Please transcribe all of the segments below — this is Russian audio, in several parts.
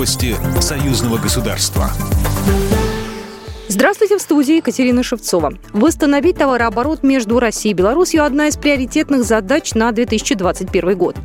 Новости союзного государства. Здравствуйте, в студии Екатерина Шевцова. Восстановить товарооборот между Россией и Беларусью – одна из приоритетных задач на 2021 год.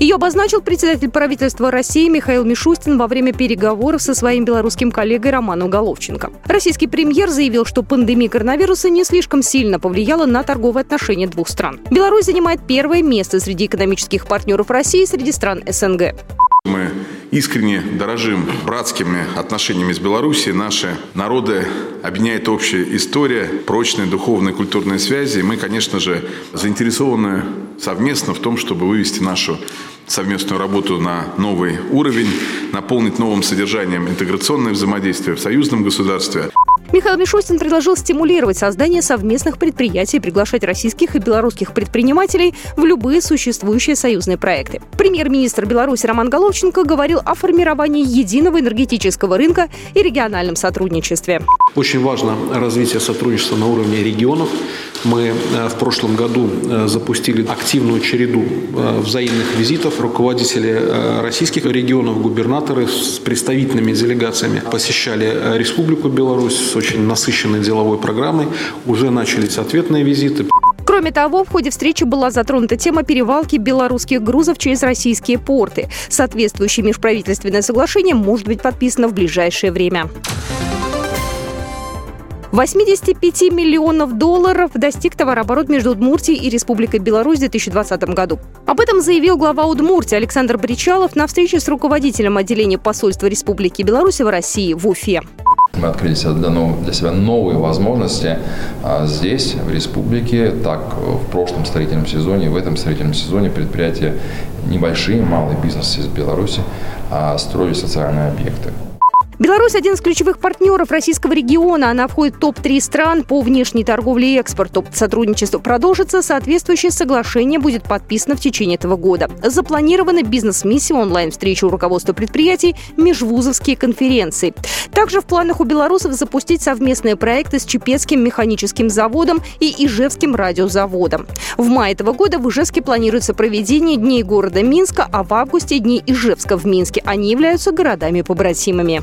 Ее обозначил председатель правительства России Михаил Мишустин во время переговоров со своим белорусским коллегой Романом Головченко. Российский премьер заявил, что пандемия коронавируса не слишком сильно повлияла на торговые отношения двух стран. Беларусь занимает первое место среди экономических партнеров России среди стран СНГ. Мы искренне дорожим братскими отношениями с Белоруссией. Наши народы объединяет общая история, прочные духовные и культурные связи. И мы, конечно же, заинтересованы совместно в том, чтобы вывести нашу совместную работу на новый уровень, наполнить новым содержанием интеграционное взаимодействие в союзном государстве. Михаил Мишустин предложил стимулировать создание совместных предприятий приглашать российских и белорусских предпринимателей в любые существующие союзные проекты. Премьер-министр Беларуси Роман Головченко говорил о формировании единого энергетического рынка и региональном сотрудничестве. Очень важно развитие сотрудничества на уровне регионов. Мы э, в прошлом году э, запустили активную череду э, взаимных визитов. Руководители российских регионов, губернаторы с представительными делегациями посещали Республику Беларусь с очень насыщенной деловой программой. Уже начались ответные визиты. Кроме того, в ходе встречи была затронута тема перевалки белорусских грузов через российские порты. Соответствующее межправительственное соглашение может быть подписано в ближайшее время. 85 миллионов долларов достиг товарооборот между Удмуртией и Республикой Беларусь в 2020 году. Об этом заявил глава Удмуртии Александр Бричалов на встрече с руководителем отделения посольства Республики Беларусь в России в Уфе. Мы открыли для, себя новые возможности а, здесь, в республике, так в прошлом строительном сезоне, в этом строительном сезоне предприятия небольшие, малый бизнес из Беларуси а, строили социальные объекты. Беларусь – один из ключевых партнеров российского региона. Она входит в топ-3 стран по внешней торговле и экспорту. Сотрудничество продолжится. Соответствующее соглашение будет подписано в течение этого года. Запланированы бизнес-миссии, онлайн-встречи у руководства предприятий, межвузовские конференции. Также в планах у белорусов запустить совместные проекты с Чепецким механическим заводом и Ижевским радиозаводом. В мае этого года в Ижевске планируется проведение Дней города Минска, а в августе – Дней Ижевска в Минске. Они являются городами-побратимами.